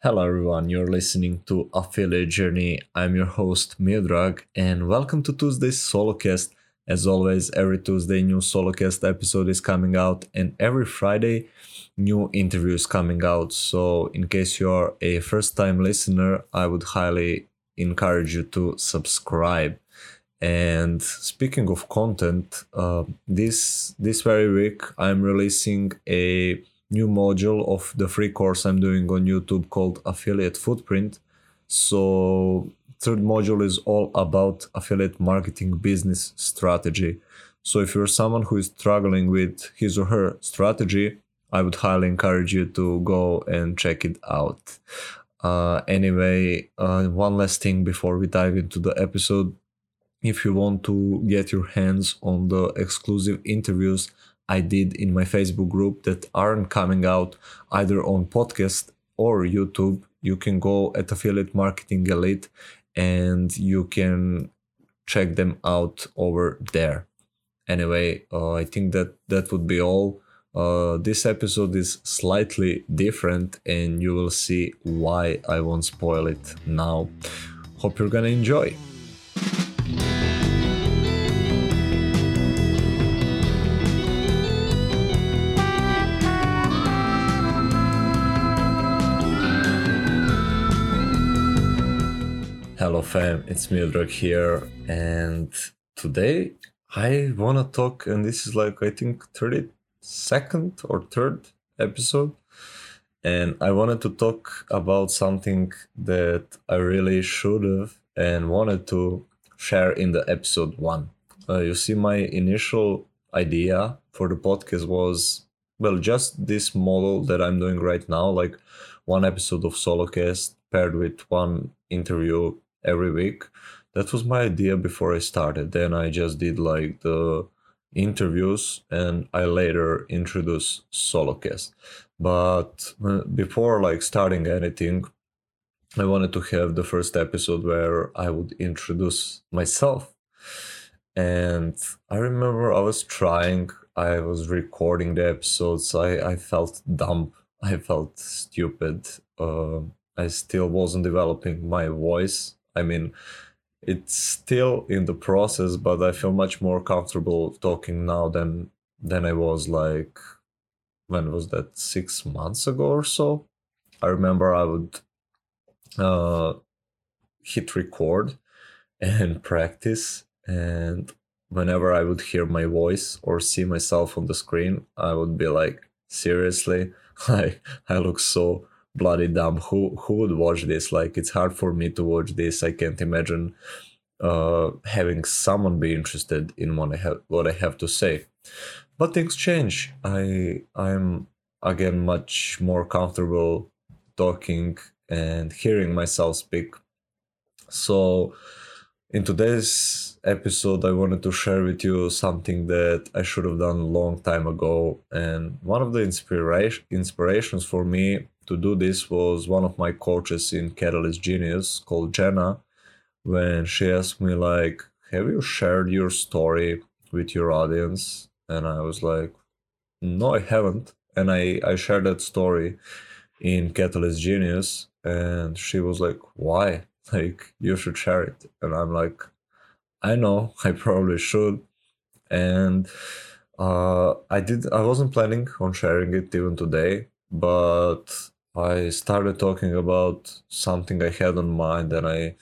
Hello everyone, you're listening to Affiliate Journey. I'm your host Miodrag and welcome to Tuesday's Solocast. As always, every Tuesday new Solocast episode is coming out and every Friday new interviews coming out. So in case you're a first time listener, I would highly encourage you to subscribe. And speaking of content, uh, this this very week I'm releasing a new module of the free course I'm doing on YouTube called Affiliate Footprint. So third module is all about affiliate marketing business strategy. So if you're someone who is struggling with his or her strategy, I would highly encourage you to go and check it out. Uh, anyway, uh, one last thing before we dive into the episode. If you want to get your hands on the exclusive interviews I did in my Facebook group that aren't coming out either on podcast or YouTube, you can go at Affiliate Marketing Elite and you can check them out over there. Anyway, uh, I think that that would be all. Uh, this episode is slightly different, and you will see why I won't spoil it now. Hope you're gonna enjoy. Hello fam, it's Miodrag here and today I wanna talk and this is like I think 32nd or 3rd episode and I wanted to talk about something that I really should have and wanted to share in the episode 1. Uh, you see my initial idea for the podcast was well just this model that I'm doing right now like one episode of Solocast paired with one interview every week. That was my idea before I started. Then I just did like the interviews and I later introduced Solocast. But uh, before like starting anything, I wanted to have the first episode where I would introduce myself. And I remember I was trying, I was recording the episodes, I, I felt dumb, I felt stupid. Uh, I still wasn't developing my voice I mean, it's still in the process, but I feel much more comfortable talking now than than I was like when was that six months ago or so. I remember I would uh, hit record and practice, and whenever I would hear my voice or see myself on the screen, I would be like, seriously, I I look so bloody dumb. Who who would watch this? Like it's hard for me to watch this. I can't imagine uh, having someone be interested in what I have what I have to say. But things change. I I'm again much more comfortable talking and hearing myself speak. So in today's episode I wanted to share with you something that I should have done a long time ago. And one of the inspiration inspirations for me to do this was one of my coaches in Catalyst Genius called Jenna when she asked me like have you shared your story with your audience? And I was like no I haven't. And I I shared that story in Catalyst Genius and she was like why? Like you should share it. And I'm like I know I probably should and uh, I did I wasn't planning on sharing it even today but I started talking about something I had on mind and I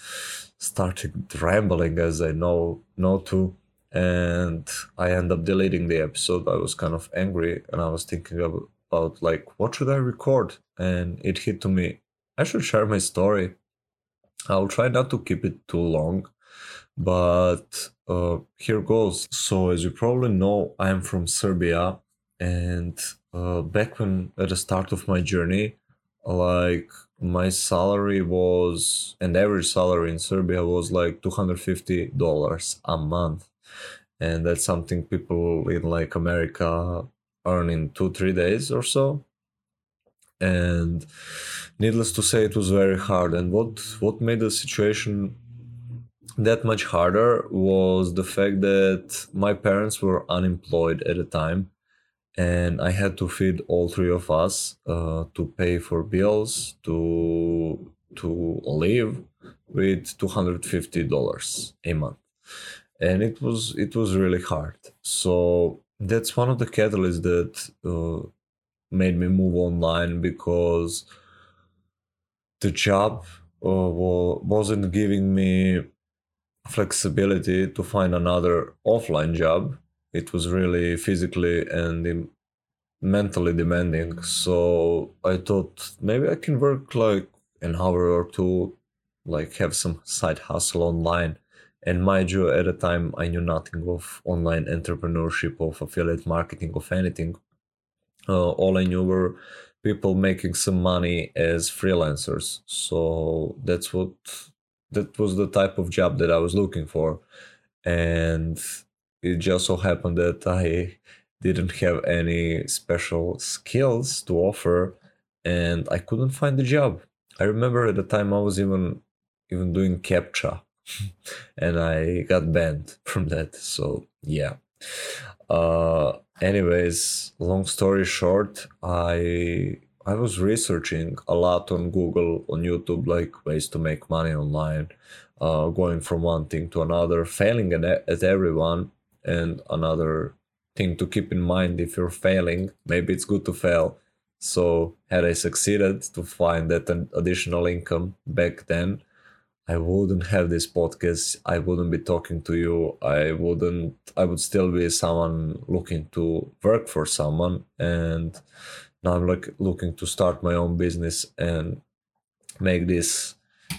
started rambling as I know know to and I end up deleting the episode. I was kind of angry and I was thinking about, about like what should I record? And it hit to me, I should share my story. I'll try not to keep it too long, but uh, here goes. So as you probably know, I am from Serbia and uh, back when at the start of my journey, like my salary was and average salary in Serbia was like $250 a month. And that's something people in like America earn in 2 3 days or so. And needless to say it was very hard. And what what made the situation that much harder was the fact that my parents were unemployed at the time and I had to feed all three of us uh, to pay for bills, to to live with $250 a month. And it was it was really hard. So that's one of the catalysts that uh, made me move online because the job uh, wasn't giving me flexibility to find another offline job it was really physically and mentally demanding so i thought maybe i can work like an hour or two like have some side hustle online and mind you, at the time, I knew nothing of online entrepreneurship, of affiliate marketing, of anything. Uh, all I knew were people making some money as freelancers. So that's what that was the type of job that I was looking for. And it just so happened that I didn't have any special skills to offer and I couldn't find a job. I remember at the time I was even even doing captcha and I got banned from that. So yeah. Uh, anyways, long story short, I I was researching a lot on Google, on YouTube, like ways to make money online, uh, going from one thing to another, failing at, at everyone, and another thing to keep in mind if you're failing, maybe it's good to fail. So had I succeeded to find that additional income back then, I wouldn't have this podcast. I wouldn't be talking to you. I wouldn't. I would still be someone looking to work for someone, and now I'm like looking to start my own business and make this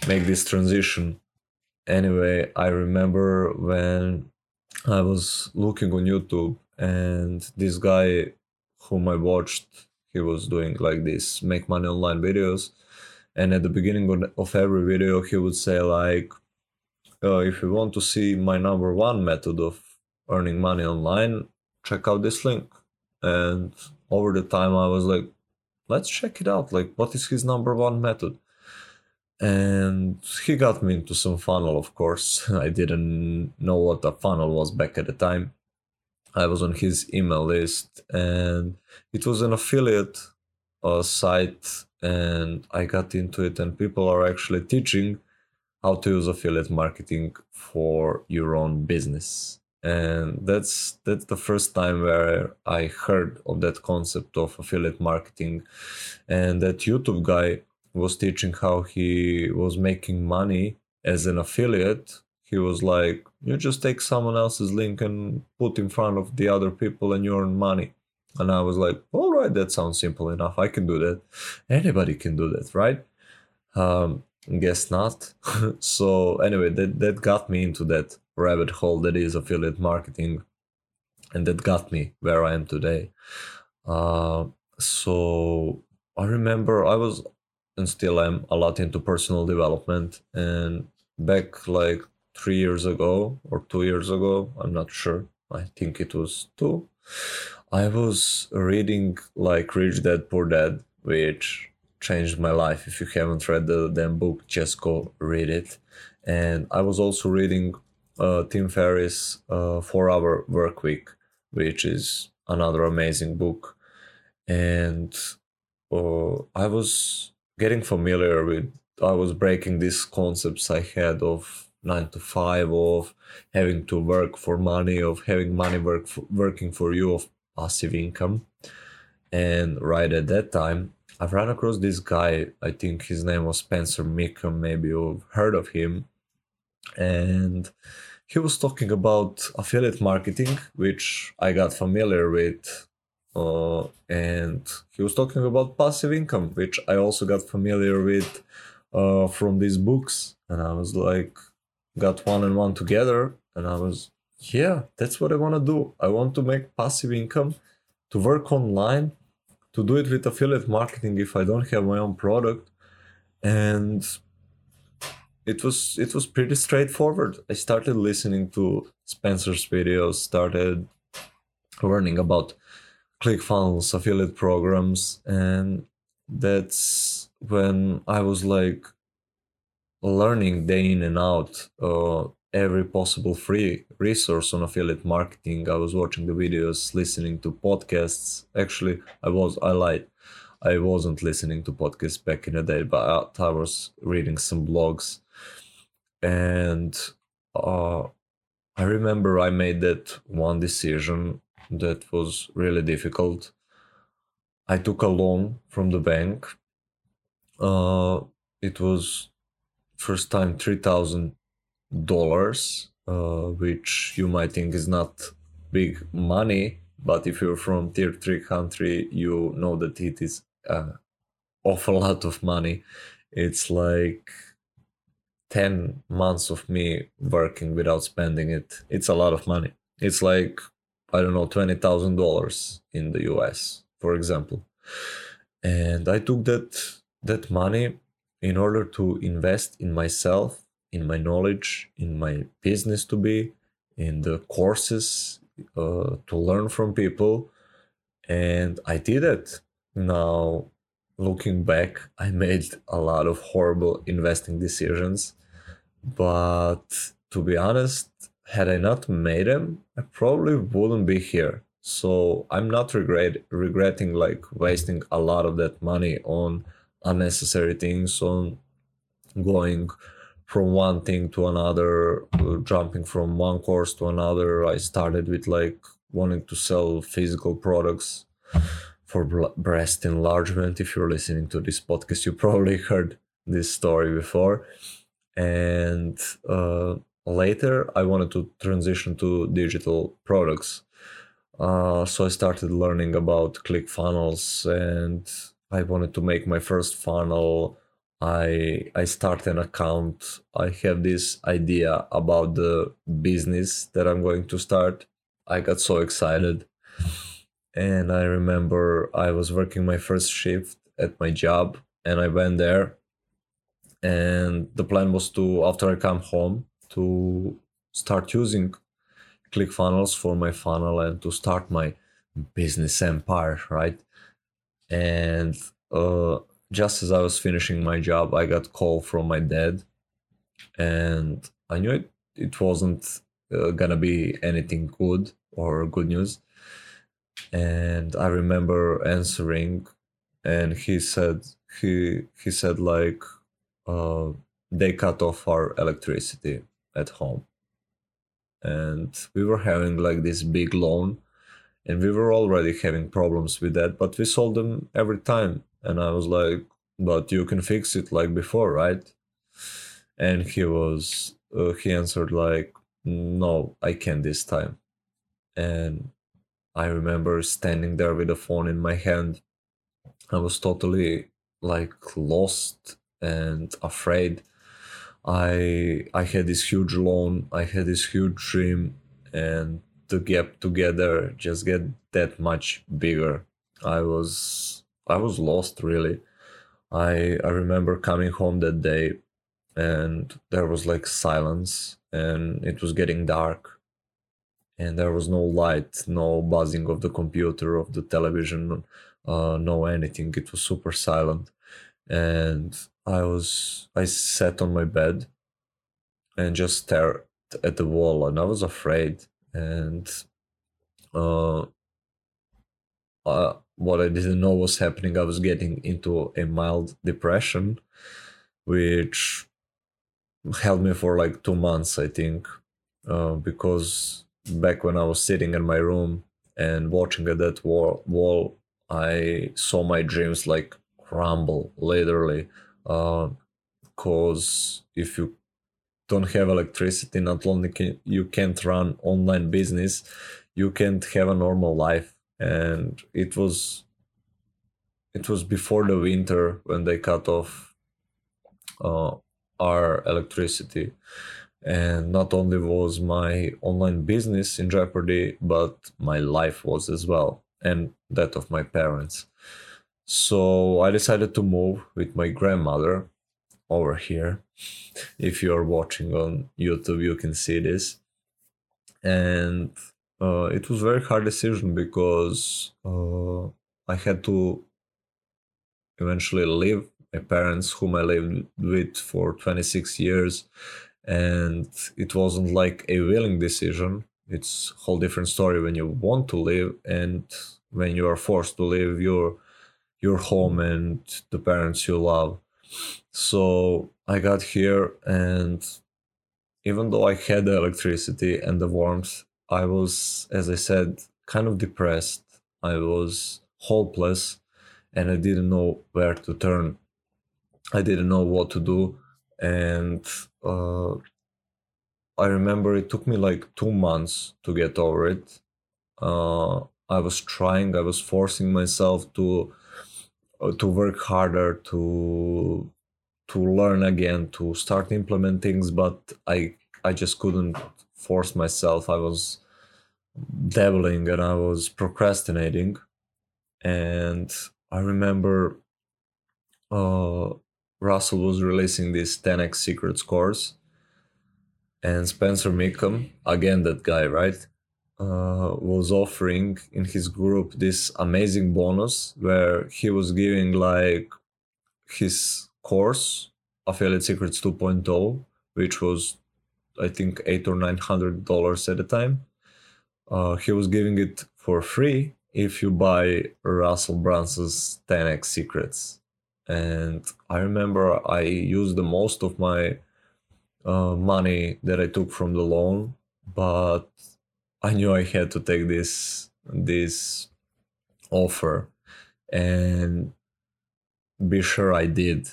make this transition. Anyway, I remember when I was looking on YouTube, and this guy whom I watched, he was doing like this make money online videos and at the beginning of every video he would say like uh, if you want to see my number one method of earning money online check out this link and over the time i was like let's check it out. Like what is his number one method? And he got me into some funnel of course. I didn't know what a funnel was back at the time. I was on his email list and it was an affiliate uh, site and I got into it, and people are actually teaching how to use affiliate marketing for your own business. And that's that's the first time where I heard of that concept of affiliate marketing, and that YouTube guy was teaching how he was making money as an affiliate. He was like, you just take someone else's link and put in front of the other people, and you earn money. And I was like, all right, that sounds simple enough. I can do that. Anybody can do that, right? Um, guess not. so anyway, that, that got me into that rabbit hole that is affiliate marketing. And that got me where I am today. Uh, so I remember I was and still am a lot into personal development. And back like three years ago or two years ago, I'm not sure. I think it was two. I was reading like Rich Dad Poor Dad, which changed my life. If you haven't read the damn book, just go read it. And I was also reading uh, Tim Ferriss' uh, Four Hour Work Week, which is another amazing book. And uh, I was getting familiar with, I was breaking these concepts I had of nine to five, of having to work for money, of having money work for, working for you, of passive income. And right at that time, I've run across this guy. I think his name was Spencer Mecham. Maybe you've heard of him. And he was talking about affiliate marketing, which I got familiar with. Uh, and he was talking about passive income, which I also got familiar with uh, from these books. And I was like, got one and one together. And I was yeah, that's what I want to do. I want to make passive income, to work online, to do it with affiliate marketing if I don't have my own product. And it was it was pretty straightforward. I started listening to Spencer's videos, started learning about ClickFunnels, affiliate programs, and that's when I was like learning day in and out uh, every possible free resource on affiliate marketing. I was watching the videos, listening to podcasts. Actually, I was I lied. I wasn't listening to podcasts back in the day, but I was reading some blogs, and uh, I remember I made that one decision that was really difficult. I took a loan from the bank. Uh, it was first time three thousand dollars, uh, which you might think is not big money, but if you're from tier three country, you know that it is an awful lot of money. It's like 10 months of me working without spending it. It's a lot of money. It's like, I don't know, $20,000 in the US, for example. And I took that that money in order to invest in myself, in my knowledge, in my business to be, in the courses uh, to learn from people. And I did it. Now, looking back, I made a lot of horrible investing decisions but to be honest, had I not made them, I probably wouldn't be here. So I'm not regret regretting like wasting a lot of that money on unnecessary things, on going from one thing to another, jumping from one course to another. I started with like wanting to sell physical products for breast enlargement. If you're listening to this podcast, you probably heard this story before and uh, later I wanted to transition to digital products. Uh, so I started learning about ClickFunnels, and I wanted to make my first funnel. I I start an account. I have this idea about the business that I'm going to start. I got so excited, and I remember I was working my first shift at my job, and I went there and the plan was to after i come home to start using clickfunnels for my funnel and to start my business empire right and uh, just as i was finishing my job i got call from my dad and i knew it, it wasn't uh, gonna be anything good or good news. And i remember answering and he said he he said like uh, they cut off our electricity at home. And we were having like this big loan and we were already having problems with that but we solved them every time and i was like but you can fix it like before right and he was uh, he answered like no i can't this time and i remember standing there with the phone in my hand i was totally like lost and afraid. I I had this huge loan, I had this huge dream, and the gap together just get that much bigger. I was I was lost really. I I remember coming home that day and there was like silence and it was getting dark and there was no light, no buzzing of the computer, of the television, uh, no anything. It was super silent and I was I sat on my bed and just stared at the wall and I was afraid and uh, uh, what I didn't know was happening I was getting into a mild depression which held me for like 2 months I think uh, because back when I was sitting in my room and watching at that wall, wall I saw my dreams like crumble literally because uh, if you don't have electricity not only can you can't run online business you can't have a normal life and it was it was before the winter when they cut off uh, our electricity and not only was my online business in jeopardy but my life was as well and that of my parents so I decided to move with my grandmother over here. If you're watching on YouTube, you can see this. And uh, it was very hard decision because uh, I had to eventually leave my parents, whom I lived with for 26 years, and it wasn't like a willing decision. It's a whole different story when you want to live and when you are forced to leave You're your home and the parents you love. So I got here, and even though I had the electricity and the warmth, I was, as I said, kind of depressed. I was hopeless and I didn't know where to turn. I didn't know what to do. And uh, I remember it took me like two months to get over it. Uh, I was trying, I was forcing myself to uh, to work harder, to to learn again, to start implementing things, but I I just couldn't force myself. I was dabbling and I was procrastinating. And I remember uh, Russell was releasing this 10x Secrets course, and Spencer Mecham, again that guy, right, uh, was offering in his group this amazing bonus where he was giving like his course Affiliate Secrets 2.0, which was I think eight or nine hundred dollars at a time. Uh, he was giving it for free if you buy Russell Brunson's 10x Secrets. And I remember I used the most of my uh, money that I took from the loan, but I knew I had to take this this offer and be sure I did.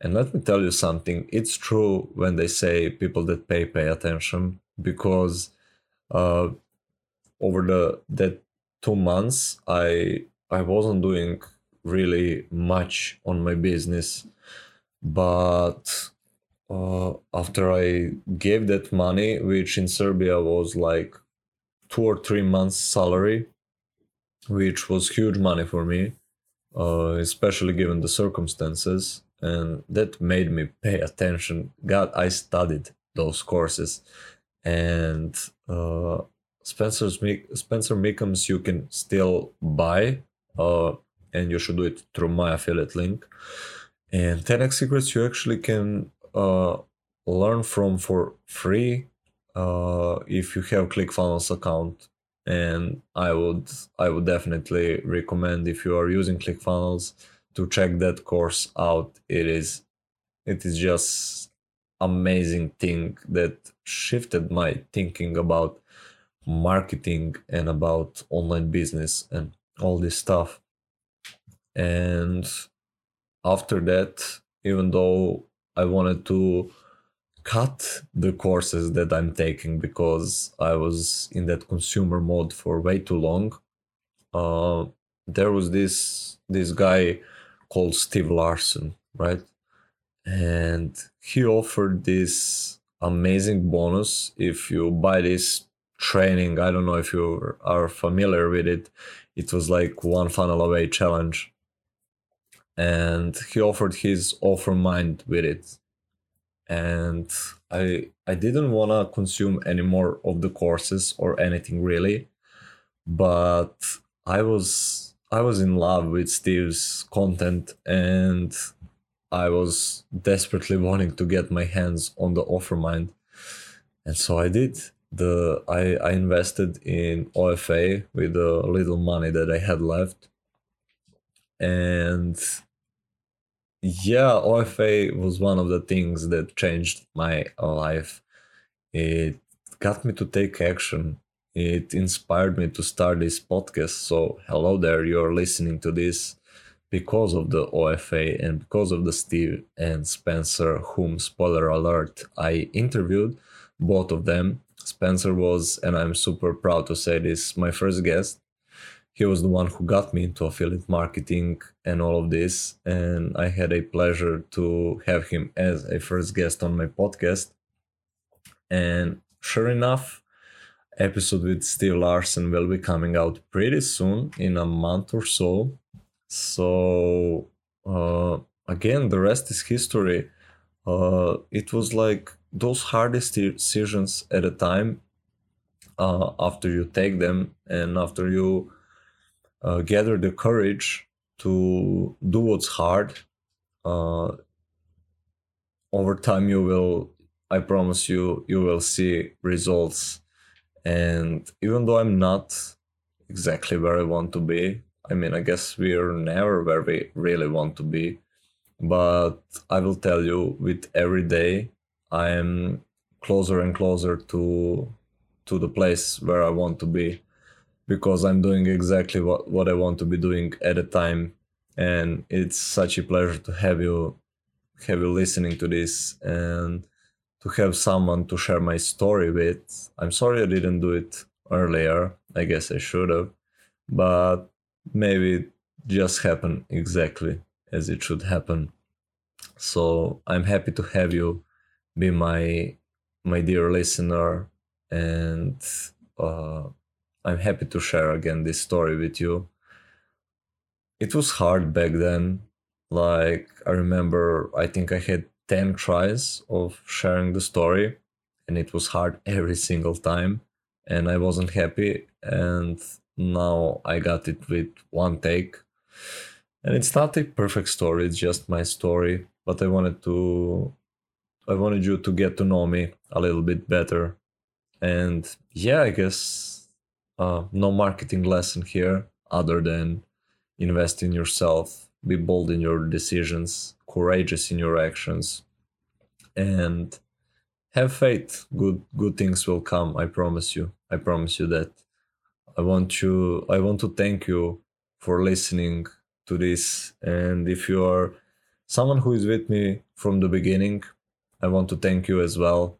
And let me tell you something, it's true when they say people that pay pay attention because uh, over the that two months I I wasn't doing really much on my business, but uh, after I gave that money, which in Serbia was like two or three months salary, which was huge money for me, uh, especially given the circumstances, and that made me pay attention. God, I studied those courses, and uh, Spencer's Spencer Mecham's you can still buy, uh, and you should do it through my affiliate link. And 10x Secrets you actually can uh, learn from for free uh, if you have ClickFunnels account. And I would I would definitely recommend if you are using ClickFunnels to check that course out. It is it is just amazing thing that shifted my thinking about marketing and about online business and all this stuff. And after that, even though I wanted to cut the courses that I'm taking because I was in that consumer mode for way too long, uh, there was this this guy called Steve Larsen, right? And he offered this amazing bonus if you buy this training. I don't know if you are familiar with it. It was like one funnel away challenge. And he offered his offer mind with it. And I I didn't want to consume any more of the courses or anything really. But I was I was in love with Steve's content and I was desperately wanting to get my hands on the Offermind. And so I did the I, I invested in OFA with the little money that I had left. And yeah, OFA was one of the things that changed my life. It got me to take action. It inspired me to start this podcast. So, hello there, you're listening to this because of the OFA and because of the Steve and Spencer, whom, spoiler alert, I interviewed, both of them Spencer was, and I'm super proud to say this, my first guest. He was the one who got me into affiliate marketing and all of this. And I had a pleasure to have him as a first guest on my podcast. And sure enough, episode with Steve Larsen will be coming out pretty soon in a month or so. So uh, again, the rest is history. Uh, it was like those hardest decisions at a time uh, after you take them and after you uh, gather the courage to do what's hard uh, over time you will i promise you you will see results and even though i'm not exactly where i want to be I mean, I guess we're never where we really want to be. But I will tell you, with every day, I am closer and closer to to the place where I want to be because I'm doing exactly what, what I want to be doing at a time. And it's such a pleasure to have you have you listening to this and to have someone to share my story with. I'm sorry I didn't do it earlier. I guess I should have. But maybe it just happened exactly as it should happen. So I'm happy to have you be my my dear listener and uh, I'm happy to share again this story with you. It was hard back then. Like, I remember, I think I had 10 tries of sharing the story, and it was hard every single time, and I wasn't happy. And now I got it with one take. And it's not a perfect story, it's just my story, but I wanted to I wanted you to get to know me a little bit better. And yeah, I guess uh, no marketing lesson here other than invest in yourself, be bold in your decisions, courageous in your actions, and have faith. Good good things will come. I promise you. I promise you that. I want you. I want to thank you for listening to this. And if you are someone who is with me from the beginning, I want to thank you as well.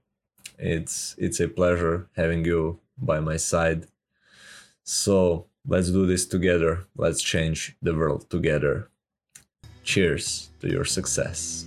It's it's a pleasure having you by my side. So let's do this together. Let's change the world together. Cheers to your success.